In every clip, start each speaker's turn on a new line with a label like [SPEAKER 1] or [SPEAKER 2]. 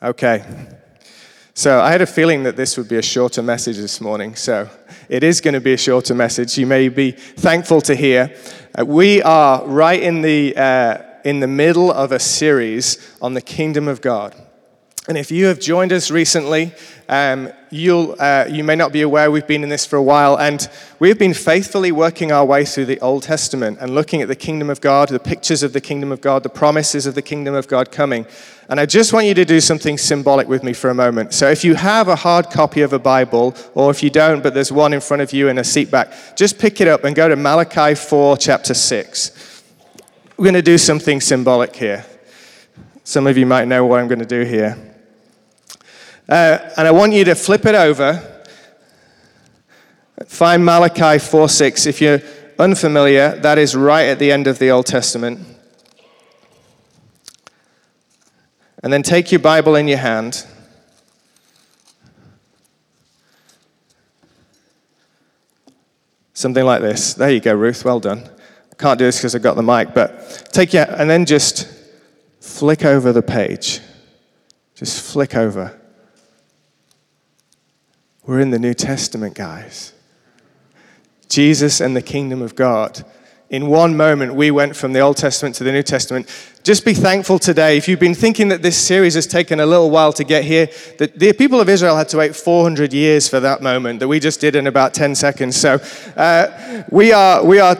[SPEAKER 1] Okay. So I had a feeling that this would be a shorter message this morning. So it is going to be a shorter message. You may be thankful to hear. Uh, we are right in the, uh, in the middle of a series on the kingdom of God. And if you have joined us recently, um, uh, you may not be aware we've been in this for a while, and we've been faithfully working our way through the Old Testament and looking at the kingdom of God, the pictures of the kingdom of God, the promises of the kingdom of God coming. And I just want you to do something symbolic with me for a moment. So if you have a hard copy of a Bible, or if you don't, but there's one in front of you in a seat back, just pick it up and go to Malachi 4, chapter 6. We're going to do something symbolic here. Some of you might know what I'm going to do here. Uh, and I want you to flip it over. Find Malachi 4 6. If you're unfamiliar, that is right at the end of the Old Testament. And then take your Bible in your hand. Something like this. There you go, Ruth. Well done. I can't do this because I've got the mic, but take your, and then just flick over the page. Just flick over. We're in the New Testament, guys. Jesus and the kingdom of God. In one moment, we went from the Old Testament to the New Testament. Just be thankful today. If you've been thinking that this series has taken a little while to get here, that the people of Israel had to wait 400 years for that moment that we just did in about 10 seconds. So uh, we are, we are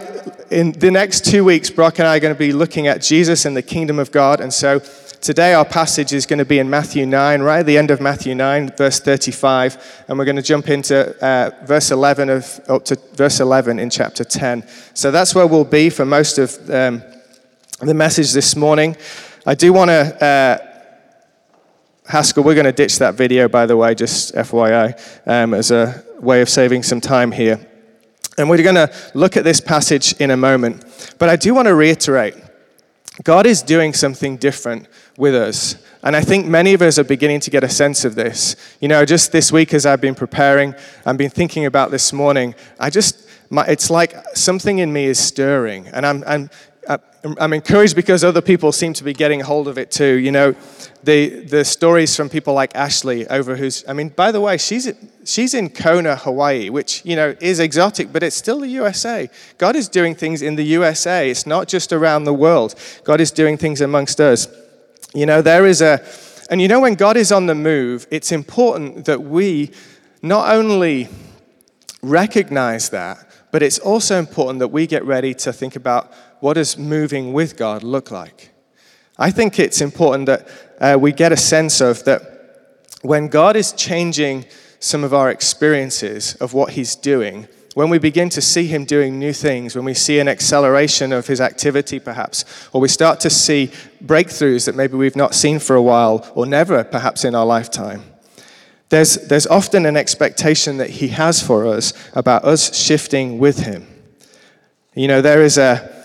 [SPEAKER 1] in the next two weeks, Brock and I are going to be looking at Jesus and the kingdom of God. And so Today, our passage is going to be in Matthew 9, right at the end of Matthew 9, verse 35, and we're going to jump into uh, verse 11 of up to verse 11 in chapter 10. So that's where we'll be for most of um, the message this morning. I do want to. Uh, Haskell, we're going to ditch that video, by the way, just FYI, um, as a way of saving some time here. And we're going to look at this passage in a moment. But I do want to reiterate God is doing something different with us. And I think many of us are beginning to get a sense of this. You know, just this week as I've been preparing, I've been thinking about this morning, I just, my, it's like something in me is stirring. And I'm, I'm, Uh, I'm encouraged because other people seem to be getting hold of it too. You know, the, the stories from people like Ashley over who's, I mean, by the way, she's, she's in Kona, Hawaii, which, you know, is exotic, but it's still the USA. God is doing things in the USA. It's not just around the world. God is doing things amongst us. You know, there is a, and you know, when God is on the move, it's important that we not only recognize that, but it's also important that we get ready to think about what does moving with God look like. I think it's important that uh, we get a sense of that when God is changing some of our experiences of what He's doing, when we begin to see him doing new things, when we see an acceleration of his activity perhaps, or we start to see breakthroughs that maybe we've not seen for a while or never perhaps in our lifetime, there's, there's often an expectation that he has for us about us shifting with him. You know, there is a,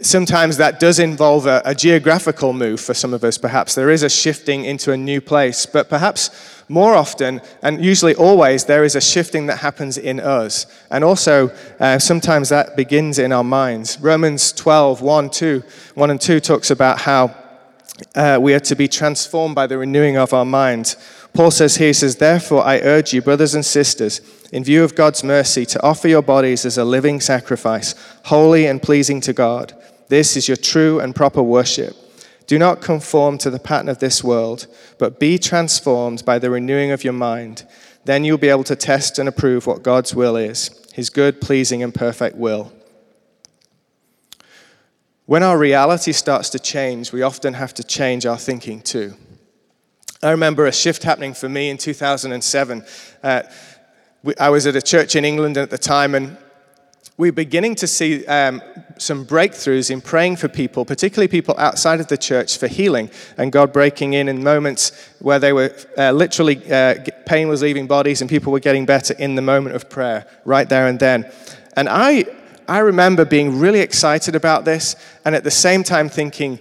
[SPEAKER 1] sometimes that does involve a, a, geographical move for some of us, perhaps. There is a shifting into a new place, but perhaps more often, and usually always, there is a shifting that happens in us. And also, uh, sometimes that begins in our minds. Romans 12, 1, 2, 1 and 2 talks about how uh, we are to be transformed by the renewing of our minds. Paul says here, he says, Therefore, I urge you, brothers and sisters, in view of God's mercy, to offer your bodies as a living sacrifice, holy and pleasing to God. This is your true and proper worship. Do not conform to the pattern of this world, but be transformed by the renewing of your mind. Then you'll be able to test and approve what God's will is, his good, pleasing, and perfect will. When our reality starts to change, we often have to change our thinking too. I remember a shift happening for me in 2007. Uh, I was at a church in England at the time, and we're beginning to see um, some breakthroughs in praying for people, particularly people outside of the church, for healing, and God breaking in in moments where they were uh, literally, uh, pain was leaving bodies and people were getting better in the moment of prayer, right there and then. And I, I remember being really excited about this, and at the same time thinking,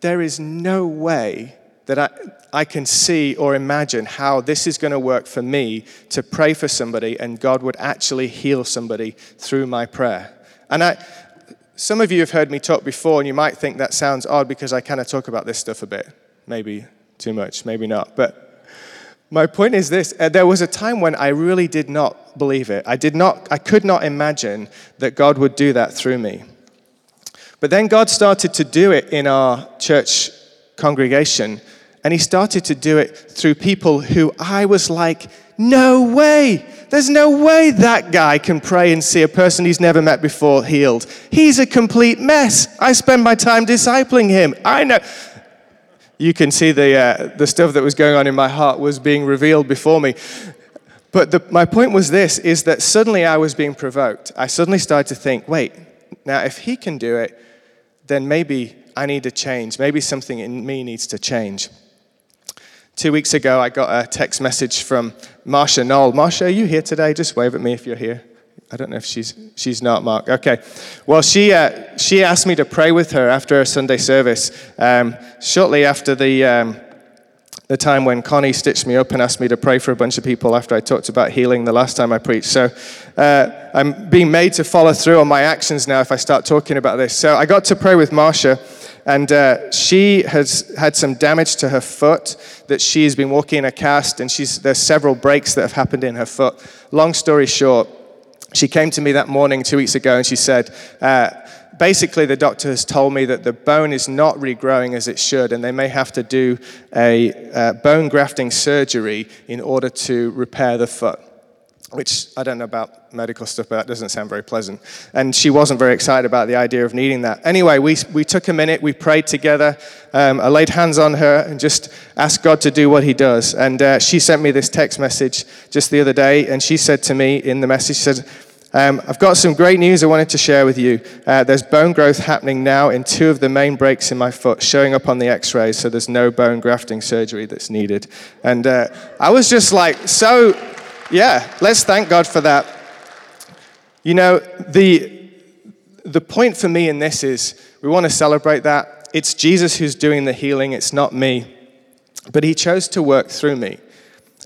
[SPEAKER 1] there is no way that I, I can see or imagine how this is going to work for me to pray for somebody and God would actually heal somebody through my prayer. And I, some of you have heard me talk before, and you might think that sounds odd because I kind of talk about this stuff a bit. Maybe too much, maybe not. But my point is this uh, there was a time when I really did not believe it. I, did not, I could not imagine that God would do that through me. But then God started to do it in our church congregation, and He started to do it through people who I was like, no way. There's no way that guy can pray and see a person he's never met before healed. He's a complete mess. I spend my time discipling him. I know. You can see the, uh, the stuff that was going on in my heart was being revealed before me. But the, my point was this is that suddenly I was being provoked. I suddenly started to think, wait, now if he can do it, then maybe I need to change. Maybe something in me needs to change. Two weeks ago, I got a text message from Marsha Knoll. Marsha, are you here today? Just wave at me if you're here. I don't know if she's she's not Mark. Okay, well she uh, she asked me to pray with her after a Sunday service. Um, shortly after the um, the time when Connie stitched me up and asked me to pray for a bunch of people after I talked about healing the last time I preached. So uh, I'm being made to follow through on my actions now if I start talking about this. So I got to pray with Marsha. And uh, she has had some damage to her foot that she's been walking in a cast, and she's, there's several breaks that have happened in her foot. Long story short, she came to me that morning two weeks ago and she said, uh, basically, the doctor has told me that the bone is not regrowing as it should, and they may have to do a uh, bone grafting surgery in order to repair the foot which I don't know about medical stuff, but that doesn't sound very pleasant. And she wasn't very excited about the idea of needing that. Anyway, we, we took a minute, we prayed together. Um, I laid hands on her and just asked God to do what He does. And uh, she sent me this text message just the other day, and she said to me in the message, she said, um, I've got some great news I wanted to share with you. Uh, there's bone growth happening now in two of the main breaks in my foot, showing up on the x rays, so there's no bone grafting surgery that's needed. And uh, I was just like so yeah, let's thank God for that. You know, the, the point for me in this is we want to celebrate that. It's Jesus who's doing the healing, it's not me. But he chose to work through me.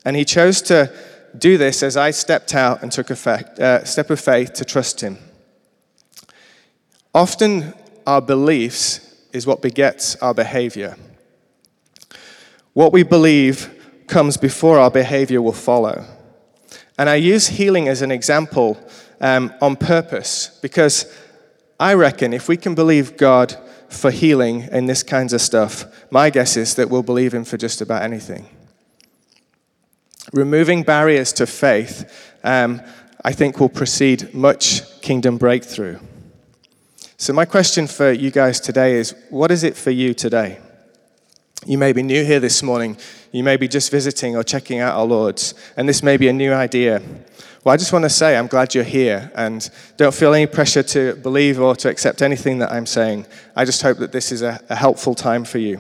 [SPEAKER 1] And he chose to do this as I stepped out and took a uh, step of faith to trust him. Often, our beliefs is what begets our behavior. What we believe comes before our behavior will follow. And I use healing as an example um, on purpose because I reckon if we can believe God for healing and this kinds of stuff, my guess is that we'll believe Him for just about anything. Removing barriers to faith, um, I think, will precede much kingdom breakthrough. So, my question for you guys today is what is it for you today? You may be new here this morning. You may be just visiting or checking out our Lord's, and this may be a new idea. Well, I just want to say I'm glad you're here, and don't feel any pressure to believe or to accept anything that I'm saying. I just hope that this is a, a helpful time for you.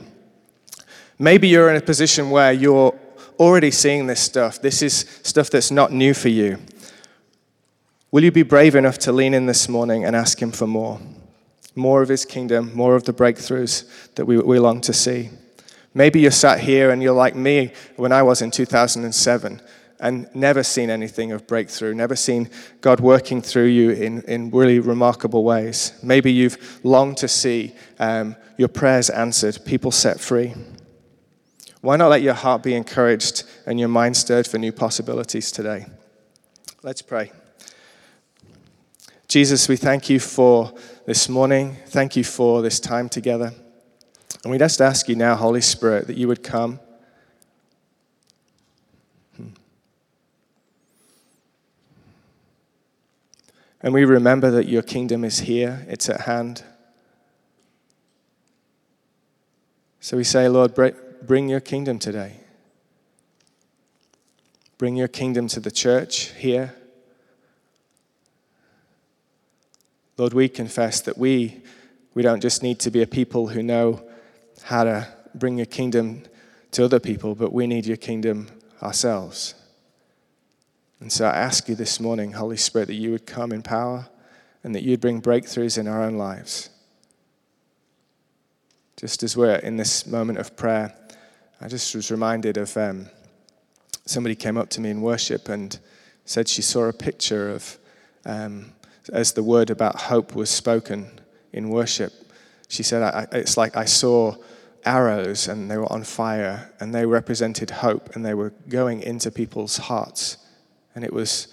[SPEAKER 1] Maybe you're in a position where you're already seeing this stuff. This is stuff that's not new for you. Will you be brave enough to lean in this morning and ask Him for more? More of His kingdom, more of the breakthroughs that we, we long to see. Maybe you're sat here and you're like me when I was in 2007 and never seen anything of breakthrough, never seen God working through you in, in really remarkable ways. Maybe you've longed to see um, your prayers answered, people set free. Why not let your heart be encouraged and your mind stirred for new possibilities today? Let's pray. Jesus, we thank you for this morning. Thank you for this time together. And we just ask you now, Holy Spirit, that you would come. Hmm. And we remember that your kingdom is here, it's at hand. So we say, Lord, bring your kingdom today. Bring your kingdom to the church here. Lord, we confess that we, we don't just need to be a people who know how to bring your kingdom to other people, but we need your kingdom ourselves. And so I ask you this morning, Holy Spirit, that you would come in power and that you'd bring breakthroughs in our own lives. Just as we're in this moment of prayer, I just was reminded of um, somebody came up to me in worship and said she saw a picture of, um, as the word about hope was spoken in worship, she said, It's like I saw arrows and they were on fire and they represented hope and they were going into people's hearts. And it was,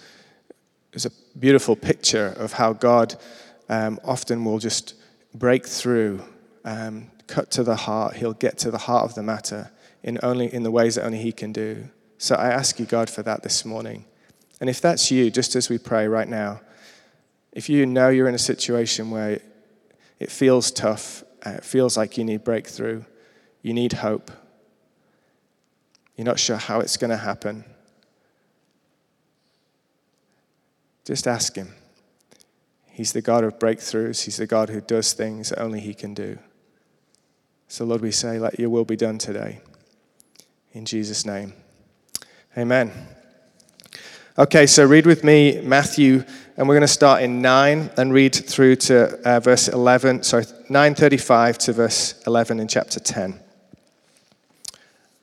[SPEAKER 1] it was a beautiful picture of how God um, often will just break through, um, cut to the heart. He'll get to the heart of the matter in, only, in the ways that only He can do. So I ask you, God, for that this morning. And if that's you, just as we pray right now, if you know you're in a situation where it feels tough, uh, it feels like you need breakthrough, you need hope, you're not sure how it's going to happen, just ask Him. He's the God of breakthroughs, He's the God who does things that only He can do. So, Lord, we say, let your will be done today. In Jesus' name. Amen. Okay, so read with me Matthew, and we're going to start in 9 and read through to uh, verse 11, sorry, 935 to verse 11 in chapter 10.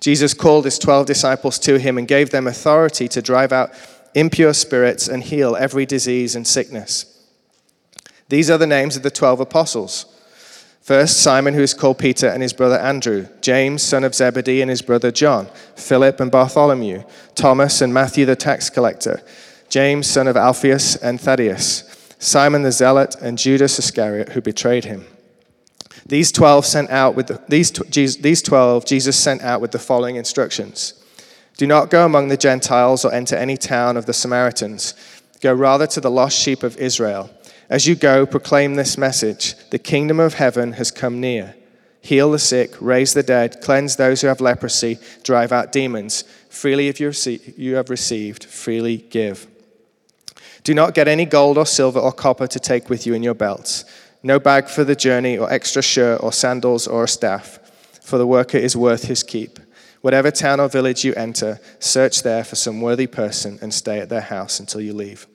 [SPEAKER 1] Jesus called his twelve disciples to him and gave them authority to drive out impure spirits and heal every disease and sickness. These are the names of the twelve apostles. First, Simon, who is called Peter, and his brother Andrew, James, son of Zebedee, and his brother John, Philip and Bartholomew, Thomas and Matthew the tax collector, James, son of Alphaeus and Thaddeus, Simon the zealot, and Judas Iscariot, who betrayed him. These 12 sent out with the, these, these 12 Jesus sent out with the following instructions. Do not go among the Gentiles or enter any town of the Samaritans. Go rather to the lost sheep of Israel. As you go, proclaim this message The kingdom of heaven has come near. Heal the sick, raise the dead, cleanse those who have leprosy, drive out demons. Freely if you have received, freely give. Do not get any gold or silver or copper to take with you in your belts, no bag for the journey, or extra shirt, or sandals, or a staff, for the worker is worth his keep. Whatever town or village you enter, search there for some worthy person and stay at their house until you leave.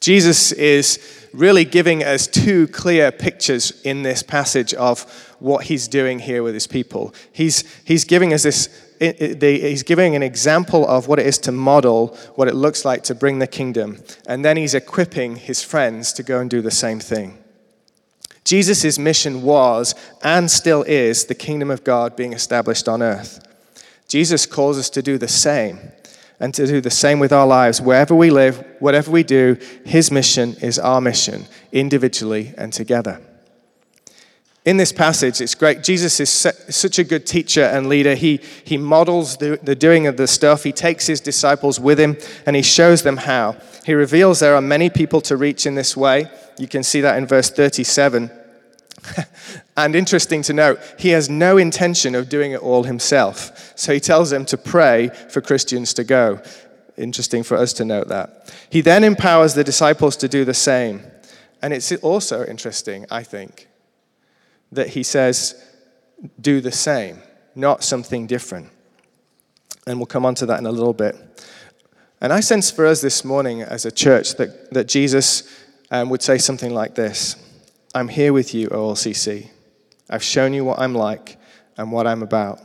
[SPEAKER 1] Jesus is really giving us two clear pictures in this passage of what he's doing here with his people. He's, he's giving us this, he's giving an example of what it is to model what it looks like to bring the kingdom, and then he's equipping his friends to go and do the same thing. Jesus' mission was and still is the kingdom of God being established on earth. Jesus calls us to do the same and to do the same with our lives. Wherever we live, whatever we do, His mission is our mission, individually and together. In this passage, it's great. Jesus is such a good teacher and leader. He, he models the, the doing of the stuff. He takes his disciples with him and he shows them how. He reveals there are many people to reach in this way. You can see that in verse 37. and interesting to note, he has no intention of doing it all himself. So he tells them to pray for Christians to go. Interesting for us to note that. He then empowers the disciples to do the same. And it's also interesting, I think, that he says, do the same, not something different. And we'll come on to that in a little bit. And I sense for us this morning as a church that, that Jesus um, would say something like this I'm here with you, OLCC. I've shown you what I'm like and what I'm about.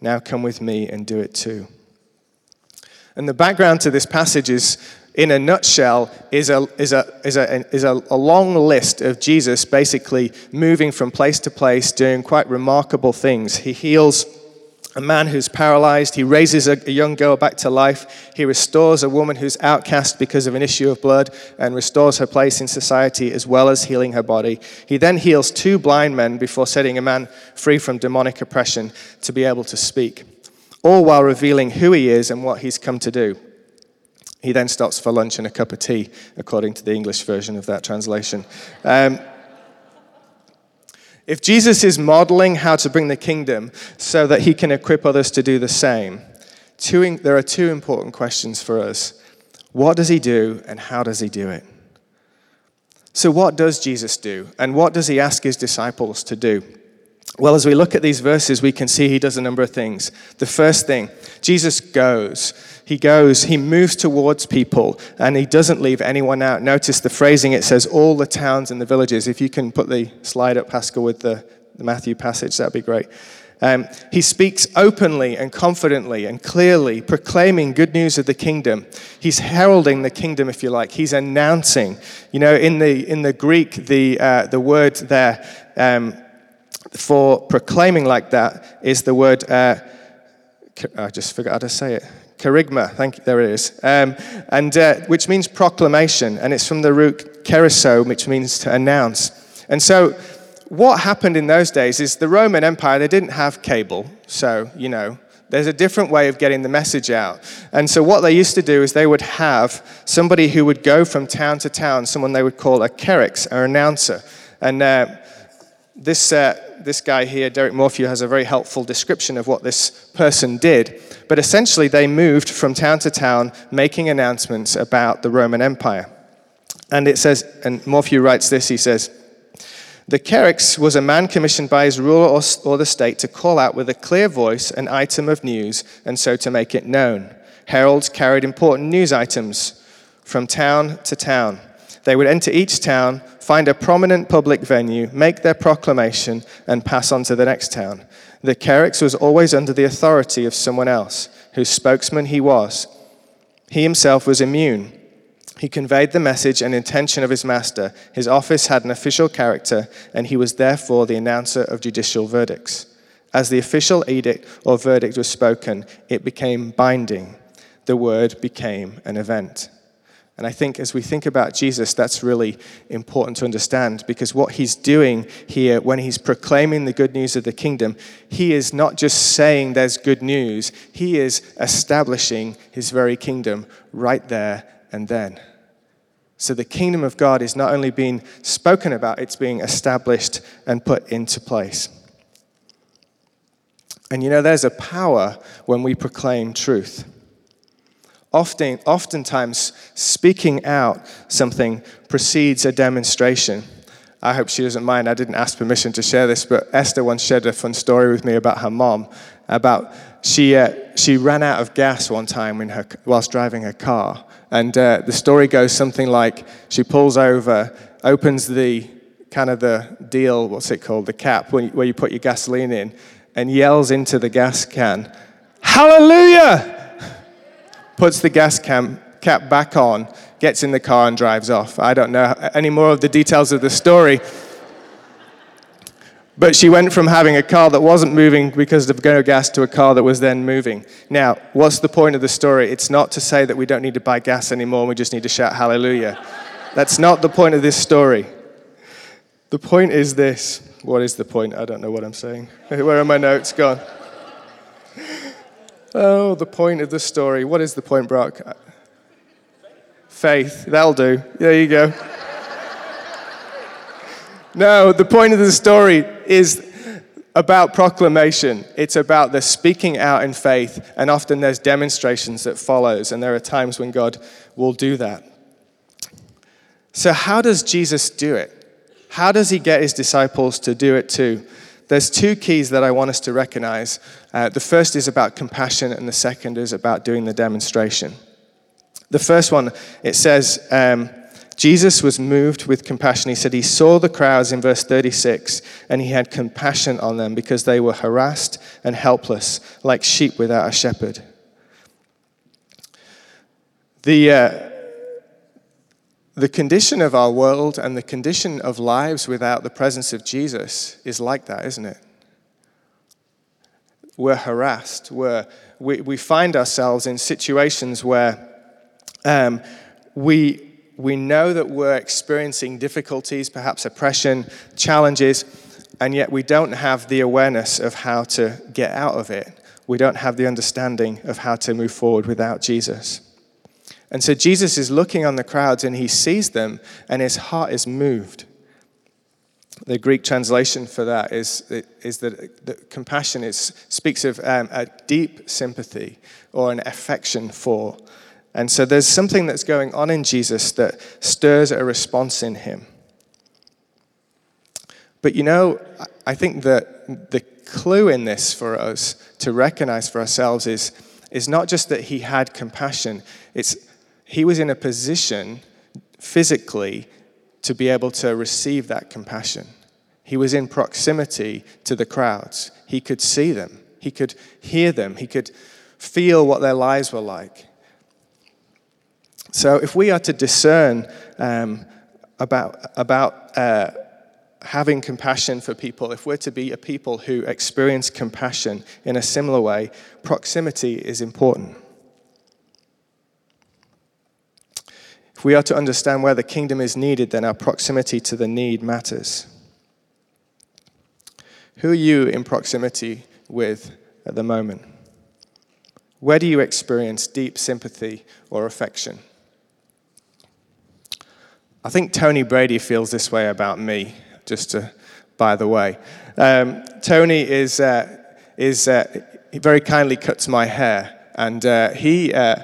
[SPEAKER 1] Now come with me and do it too. And the background to this passage is, in a nutshell, is a, is a, is a, is a, a long list of Jesus basically moving from place to place, doing quite remarkable things. He heals a man who's paralyzed. He raises a, a, young girl back to life. He restores a woman who's outcast because of an issue of blood and restores her place in society as well as healing her body. He then heals two blind men before setting a man free from demonic oppression to be able to speak, all while revealing who he is and what he's come to do. He then stops for lunch and a cup of tea, according to the English version of that translation. Um, if Jesus is modeling how to bring the kingdom so that he can equip others to do the same, two, there are two important questions for us. What does he do and how does he do it? So, what does Jesus do and what does he ask his disciples to do? Well, as we look at these verses, we can see he does a number of things. The first thing, Jesus goes. He goes, he moves towards people, and he doesn't leave anyone out. Notice the phrasing, it says all the towns and the villages. If you can put the slide up, Pascal, with the, the Matthew passage, that'd be great. Um, he speaks openly and confidently and clearly, proclaiming good news of the kingdom. He's heralding the kingdom, if you like. He's announcing. You know, in the, in the Greek, the, uh, the word there um, for proclaiming like that is the word, uh, I just forgot how to say it. Kerygma, thank you, there it is. Um, and uh, which means proclamation, and it's from the root keriso, which means to announce. And so what happened in those days is the Roman Empire, they didn't have cable. So, you know, there's a different way of getting the message out. And so, what they used to do is they would have somebody who would go from town to town, someone they would call a kerix, or announcer. And uh, this, uh, this guy here, Derek Morphew, has a very helpful description of what this person did. But essentially, they moved from town to town making announcements about the Roman Empire. And it says, and Morphew writes this he says, the kerix was a man commissioned by his ruler or, or the state to call out with a clear voice an item of news and so to make it known. Heralds carried important news items from town to town. They would enter each town, find a prominent public venue, make their proclamation, and pass on to the next town. The kerix was always under the authority of someone else, whose spokesman he was. He himself was immune. He conveyed the message and intention of his master. His office had an official character, and he was therefore the announcer of judicial verdicts. As the official edict or verdict was spoken, it became binding. The word became an event. And I think as we think about Jesus, that's really important to understand because what he's doing here when he's proclaiming the good news of the kingdom, he is not just saying there's good news, he is establishing his very kingdom right there and then. So the kingdom of God is not only being spoken about, it's being established and put into place. And you know, there's a power when we proclaim truth. Often, oftentimes, speaking out something precedes a demonstration. I hope she doesn't mind. I didn't ask permission to share this, but Esther once shared a fun story with me about her mom. About she, uh, she ran out of gas one time in her, whilst driving her car, and uh, the story goes something like she pulls over, opens the kind of the deal, what's it called, the cap where you put your gasoline in, and yells into the gas can, Hallelujah! Puts the gas can, cap back on, gets in the car, and drives off. I don't know any more of the details of the story. But she went from having a car that wasn't moving because of no gas to a car that was then moving. Now, what's the point of the story? It's not to say that we don't need to buy gas anymore, we just need to shout hallelujah. That's not the point of this story. The point is this. What is the point? I don't know what I'm saying. Where are my notes gone? Oh, the point of the story. What is the point, Brock? Faith. That'll do. There you go. No, the point of the story is about proclamation. It's about the speaking out in faith, and often there's demonstrations that follows, and there are times when God will do that. So, how does Jesus do it? How does he get his disciples to do it too? There's two keys that I want us to recognize. Uh, the first is about compassion, and the second is about doing the demonstration. The first one, it says, um, Jesus was moved with compassion. He said he saw the crowds in verse 36 and he had compassion on them because they were harassed and helpless, like sheep without a shepherd. The, uh, the condition of our world and the condition of lives without the presence of Jesus is like that, isn't it? We're harassed. We're, we, we find ourselves in situations where um, we, we know that we're experiencing difficulties, perhaps oppression, challenges, and yet we don't have the awareness of how to get out of it. We don't have the understanding of how to move forward without Jesus. And so Jesus is looking on the crowds and he sees them, and his heart is moved. The Greek translation for that is, is that, that compassion is, speaks of um, a deep sympathy or an affection for. And so there's something that's going on in Jesus that stirs a response in him. But you know, I think that the clue in this for us to recognize for ourselves is, is not just that he had compassion, it's he was in a position physically to be able to receive that compassion. He was in proximity to the crowds. He could see them, he could hear them, he could feel what their lives were like. So, if we are to discern um, about, about uh, having compassion for people, if we're to be a people who experience compassion in a similar way, proximity is important. We are to understand where the kingdom is needed, then our proximity to the need matters. Who are you in proximity with at the moment? Where do you experience deep sympathy or affection? I think Tony Brady feels this way about me, just to, by the way. Um, Tony is, uh, is uh, very kindly cuts my hair, and uh, he uh,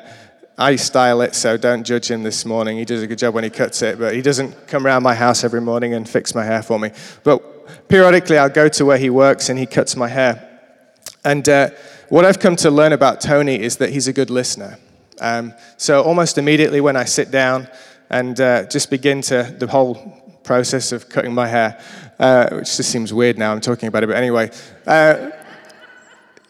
[SPEAKER 1] I style it, so don't judge him this morning. He does a good job when he cuts it, but he doesn't come around my house every morning and fix my hair for me. But periodically, I'll go to where he works and he cuts my hair. And uh, what I've come to learn about Tony is that he's a good listener. Um, so almost immediately when I sit down and uh, just begin to the whole process of cutting my hair, uh, which just seems weird now I'm talking about it, but anyway. Uh,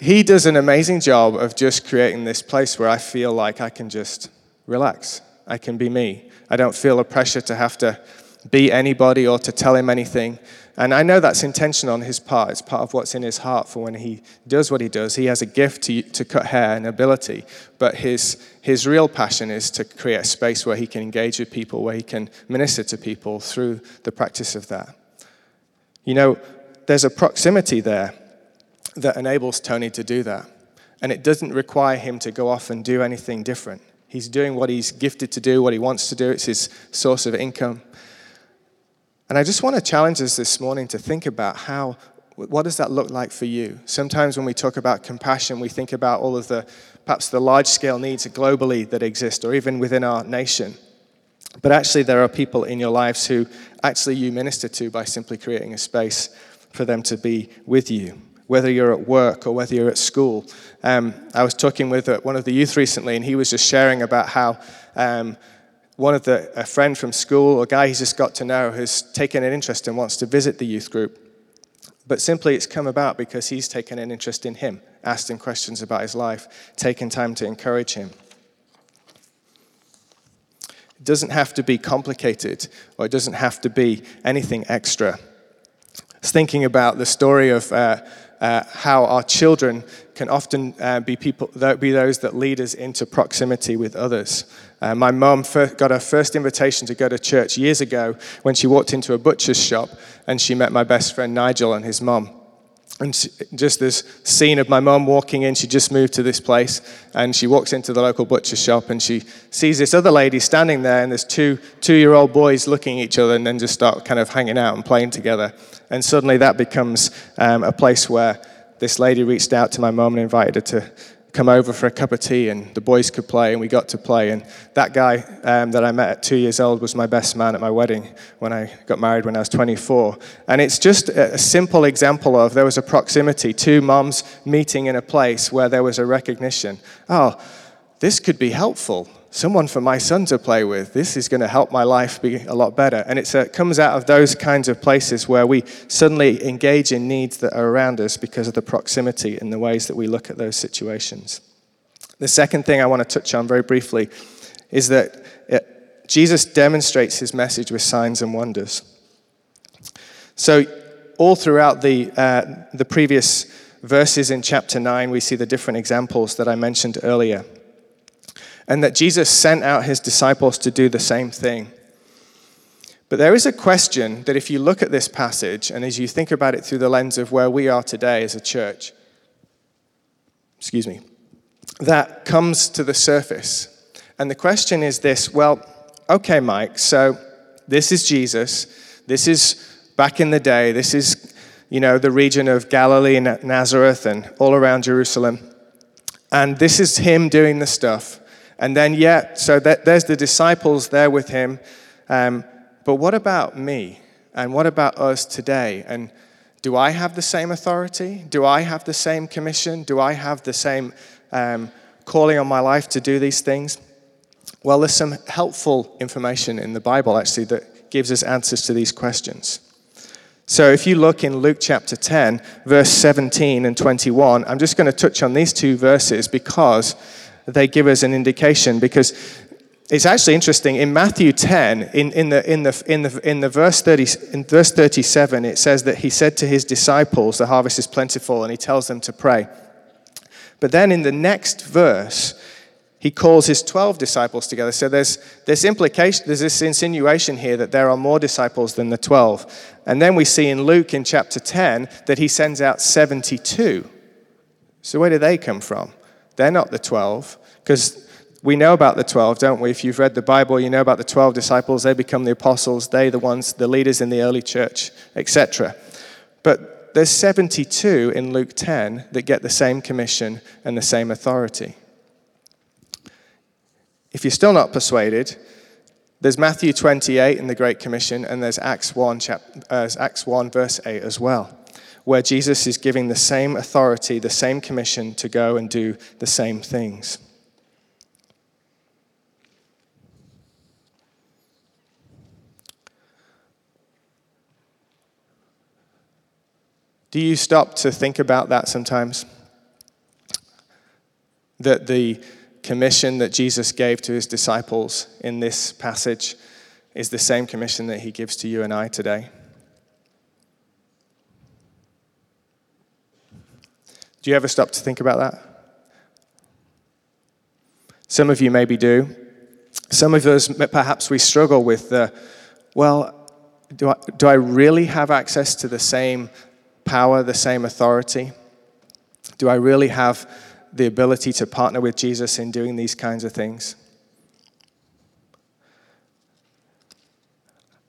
[SPEAKER 1] he does an amazing job of just creating this place where I feel like I can just relax. I can be me. I don't feel a pressure to have to be anybody or to tell him anything. And I know that's intentional on his part. It's part of what's in his heart for when he does what he does. He has a gift to, to cut hair and ability, but his, his real passion is to create a space where he can engage with people, where he can minister to people through the practice of that. You know, there's a proximity there that enables Tony to do that. And it doesn't require him to go off and do anything different. He's doing what he's gifted to do, what he wants to do. It's his source of income. And I just want to challenge us this morning to think about how, what does that look like for you? Sometimes when we talk about compassion, we think about all of the, perhaps the large scale needs globally that exist, or even within our nation. But actually, there are people in your lives who actually you minister to by simply creating a space for them to be with you whether you're at work or whether you're at school. Um, I was talking with uh, one of the youth recently, and he was just sharing about how um, one of the a friend from school, a guy he's just got to know, has taken an interest and wants to visit the youth group. But simply, it's come about because he's taken an interest in him, asked him questions about his life, taken time to encourage him. It doesn't have to be complicated, or it doesn't have to be anything extra. I was thinking about the story of uh, uh, how our children can often uh, be people be those that lead us into proximity with others. Uh, my mum got her first invitation to go to church years ago when she walked into a butcher's shop and she met my best friend Nigel and his mum. And just this scene of my mum walking in, she just moved to this place, and she walks into the local butcher shop, and she sees this other lady standing there, and there's two two-year-old boys looking at each other, and then just start kind of hanging out and playing together. And suddenly that becomes um, a place where this lady reached out to my mum and invited her to come over for a cup of tea and the boys could play and we got to play. And that guy um, that i met at two years old was my best man at my wedding when i got married when i was 24 and it's just a simple example of there was a proximity two moms meeting in a place where there was a recognition. Oh this could be helpful someone for my son to play with. This is going to help my life be a lot better. And it uh, comes out of those kinds of places where we suddenly engage in needs that are around us because of the proximity and the ways that we look at those situations. The second thing I want to touch on very briefly is that it, uh, Jesus demonstrates his message with signs and wonders. So, all throughout the, uh, the previous verses in chapter 9, we see the different examples that I mentioned earlier and that Jesus sent out his disciples to do the same thing. But there is a question that if you look at this passage and as you think about it through the lens of where we are today as a church, excuse me, that comes to the surface. And the question is this well, okay, Mike, so this is Jesus. This is back in the day. This is, you know, the region of Galilee and Nazareth and all around Jerusalem. And this is him doing the stuff. And then, yeah, so that, there's the disciples there with him. Um, but what about me? And what about us today? And do I have the same authority? Do I have the same commission? Do I have the same um, calling on my life to do these things? Well, there's some helpful information in the Bible actually that gives us answers to these questions. So if you look in Luke chapter 10, verse 17 and 21, I'm just going to touch on these two verses because they give us an indication. Because it's actually interesting. In Matthew 10, in, in, the, in, the, in, the, in, the verse 30, in verse 37, it says that he said to his disciples, The harvest is plentiful, and he tells them to pray. But then in the next verse, he calls his 12 disciples together. So there's this implication, there's this insinuation here that there are more disciples than the 12. And then we see in Luke in chapter 10 that he sends out 72. So where do they come from? They're not the 12, because we know about the 12, don't we? If you've read the Bible, you know about the 12 disciples. They become the apostles, they the ones, the leaders in the early church, etc. But there's 72 in Luke 10 that get the same commission and the same authority. If you're still not persuaded, there's Matthew 28 in the Great Commission, and there's Acts 1, chap- uh, Acts 1 verse 8 as well, where Jesus is giving the same authority, the same commission to go and do the same things. Do you stop to think about that sometimes? That the commission that Jesus gave to his disciples in this passage is the same commission that he gives to you and I today. Do you ever stop to think about that? Some of you maybe do. Some of us, perhaps we struggle with the, well, do I, do I really have access to the same power, the same authority? Do I really have the ability to partner with Jesus in doing these kinds of things.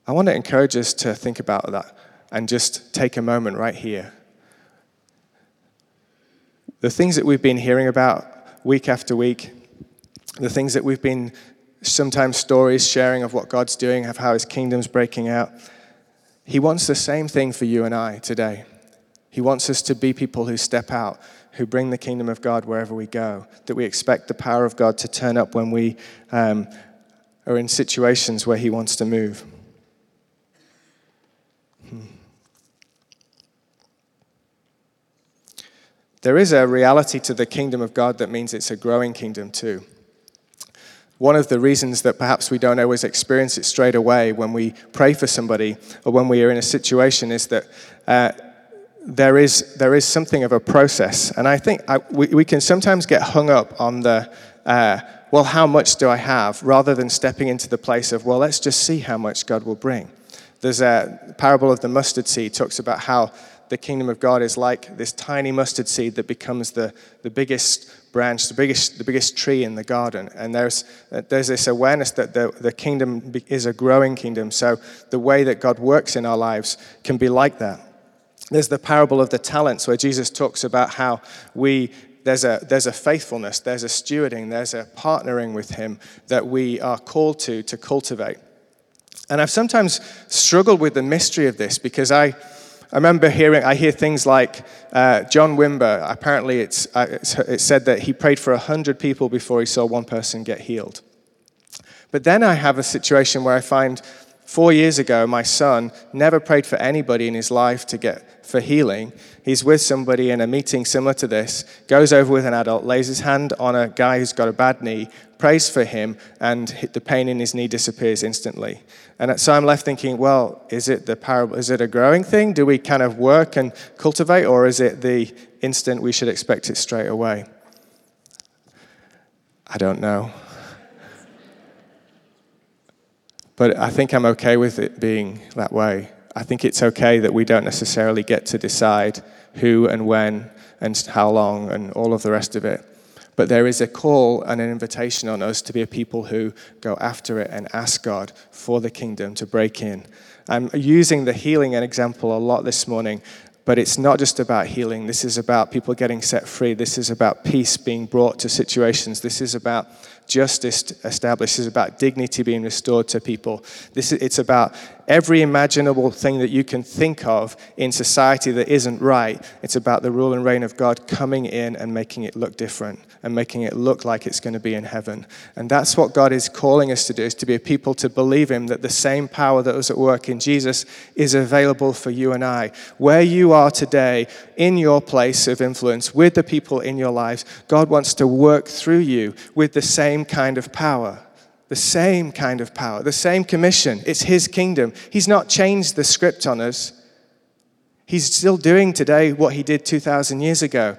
[SPEAKER 1] I want to encourage us to think about that and just take a moment right here. The things that we've been hearing about week after week, the things that we've been sometimes stories sharing of what God's doing, of how his kingdom's breaking out. He wants the same thing for you and I today. He wants us to be people who step out who bring the kingdom of God wherever we go, that we expect the power of God to turn up when we um, are in situations where He wants to move. Hmm. There is a reality to the kingdom of God that means it's a growing kingdom too. One of the reasons that perhaps we don't always experience it straight away when we pray for somebody or when we are in a situation is that uh, there is, there is something of a process. And I think I, we, we can sometimes get hung up on the, uh, well, how much do I have, rather than stepping into the place of, well, let's just see how much God will bring. There's a parable of the mustard seed, talks about how the kingdom of God is like this tiny mustard seed that becomes the, the biggest branch, the biggest, the biggest tree in the garden. And there's, there's this awareness that the, the kingdom is a growing kingdom. So the way that God works in our lives can be like that. There's the parable of the talents where Jesus talks about how we there's a, there's a faithfulness, there's a stewarding, there's a partnering with Him that we are called to to cultivate. And I've sometimes struggled with the mystery of this because I, I remember hearing, I hear things like uh, John Wimber, apparently it's, uh, it's, it's said that he prayed for 100 people before he saw one person get healed. But then I have a situation where I find Four years ago, my son never prayed for anybody in his life to get for healing. He's with somebody in a meeting similar to this, goes over with an adult, lays his hand on a guy who's got a bad knee, prays for him, and the pain in his knee disappears instantly. And so I'm left thinking, well, is it the parable? Is it a growing thing? Do we kind of work and cultivate, or is it the instant we should expect it straight away? I don't know. But I think I'm okay with it being that way. I think it's okay that we don't necessarily get to decide who and when and how long and all of the rest of it. But there is a call and an invitation on us to be a people who go after it and ask God for the kingdom to break in. I'm using the healing and example a lot this morning, but it's not just about healing. This is about people getting set free. This is about peace being brought to situations. This is about justice established. It's about dignity being restored to people. This is, it's about every imaginable thing that you can think of in society that isn't right. It's about the rule and reign of God coming in and making it look different and making it look like it's going to be in heaven. And that's what God is calling us to do, is to be a people to believe Him that the same power that was at work in Jesus is available for you and I. Where you are today, in your place of influence, with the people in your lives, God wants to work through you with the same kind of power the same kind of power, the same commission. It's His kingdom. He's not changed the script on us. He's still doing today what He did 2,000 years ago.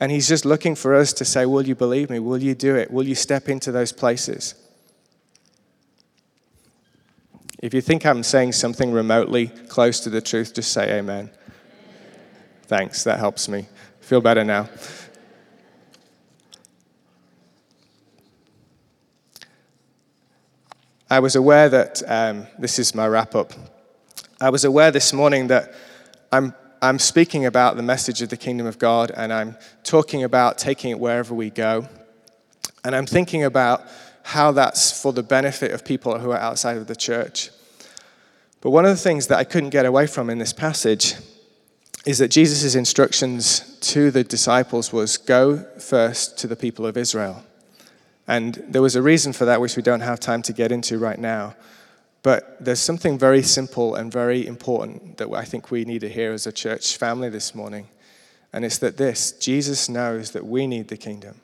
[SPEAKER 1] And He's just looking for us to say, Will you believe me? Will you do it? Will you step into those places? If you think I'm saying something remotely close to the truth, just say amen. Thanks, that helps me. Feel better now. I was aware that, um, this is my wrap up. I was aware this morning that I'm, I'm speaking about the message of the kingdom of God and I'm talking about taking it wherever we go. And I'm thinking about how that's for the benefit of people who are outside of the church. But one of the things that I couldn't get away from in this passage is that Jesus' instructions to the disciples was go first to the people of Israel. And there was a reason for that, which we don't have time to get into right now. But there's something very simple and very important that I think we need to hear as a church family this morning. And it's that this Jesus knows that we need the kingdom.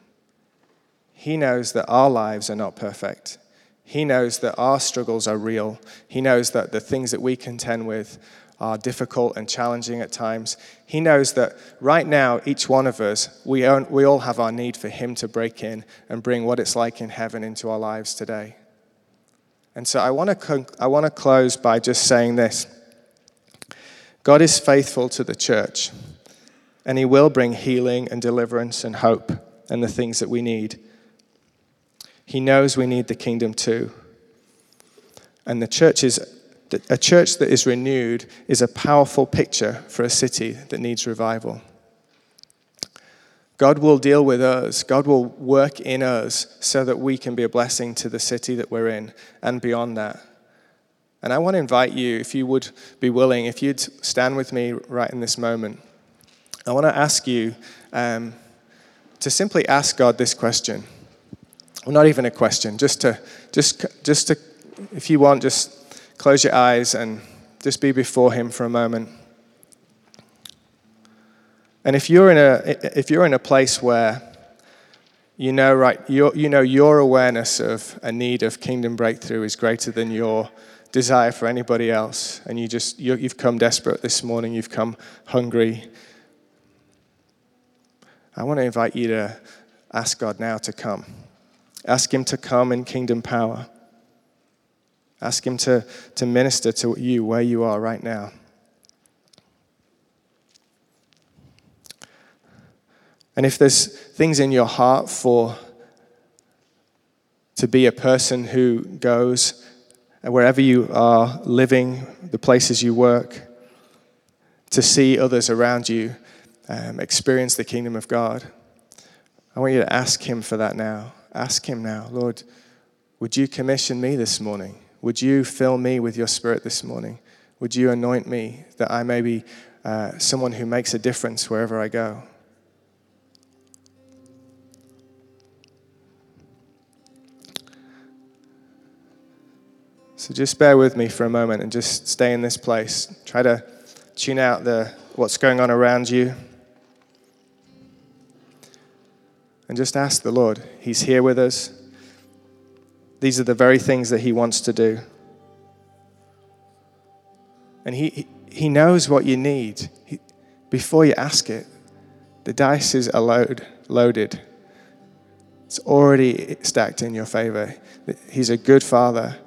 [SPEAKER 1] He knows that our lives are not perfect. He knows that our struggles are real. He knows that the things that we contend with are difficult and challenging at times. He knows that right now, each one of us, we, own, we all have our need for Him to break in and bring what it's like in heaven into our lives today. And so I want to I want to close by just saying this God is faithful to the church, and He will bring healing and deliverance and hope and the things that we need. He knows we need the kingdom too. And the church is a church that is renewed is a powerful picture for a city that needs revival. God will deal with us. God will work in us so that we can be a blessing to the city that we're in and beyond that. And I want to invite you, if you would be willing, if you'd stand with me right in this moment, I want to ask you um, to simply ask God this question. Well, not even a question, just to, just, just to, if you want, just close your eyes and just be before Him for a moment. And if you're in a, if you're in a place where you know, right, you know your awareness of a need of kingdom breakthrough is greater than your desire for anybody else, and you just, you, you've come desperate this morning, you've come hungry, I want to invite you to ask God now to come. Ask Him to come in kingdom power. Ask Him to, to minister to you where you are right now. And if there's things in your heart for to be a person who goes wherever you are living, the places you work, to see others around you um, experience the kingdom of God, I want you to ask Him for that now. Ask Him now, Lord, would you commission me this morning? Would you fill me with your spirit this morning? Would you anoint me that I may be uh, someone who makes a difference wherever I go? So just bear with me for a moment and just stay in this place. Try to tune out the, what's going on around you. And just ask the Lord. He's here with us. These are the very things that He wants to do. And He, he knows what you need. He, before you ask it, the dice is load, loaded. It's already stacked in your favor. He's a good father.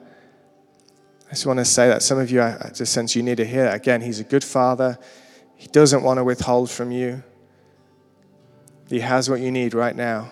[SPEAKER 1] I just want to say that some of you, I just sense you need to hear that. Again, He's a good father. He doesn't want to withhold from you. He has what you need right now.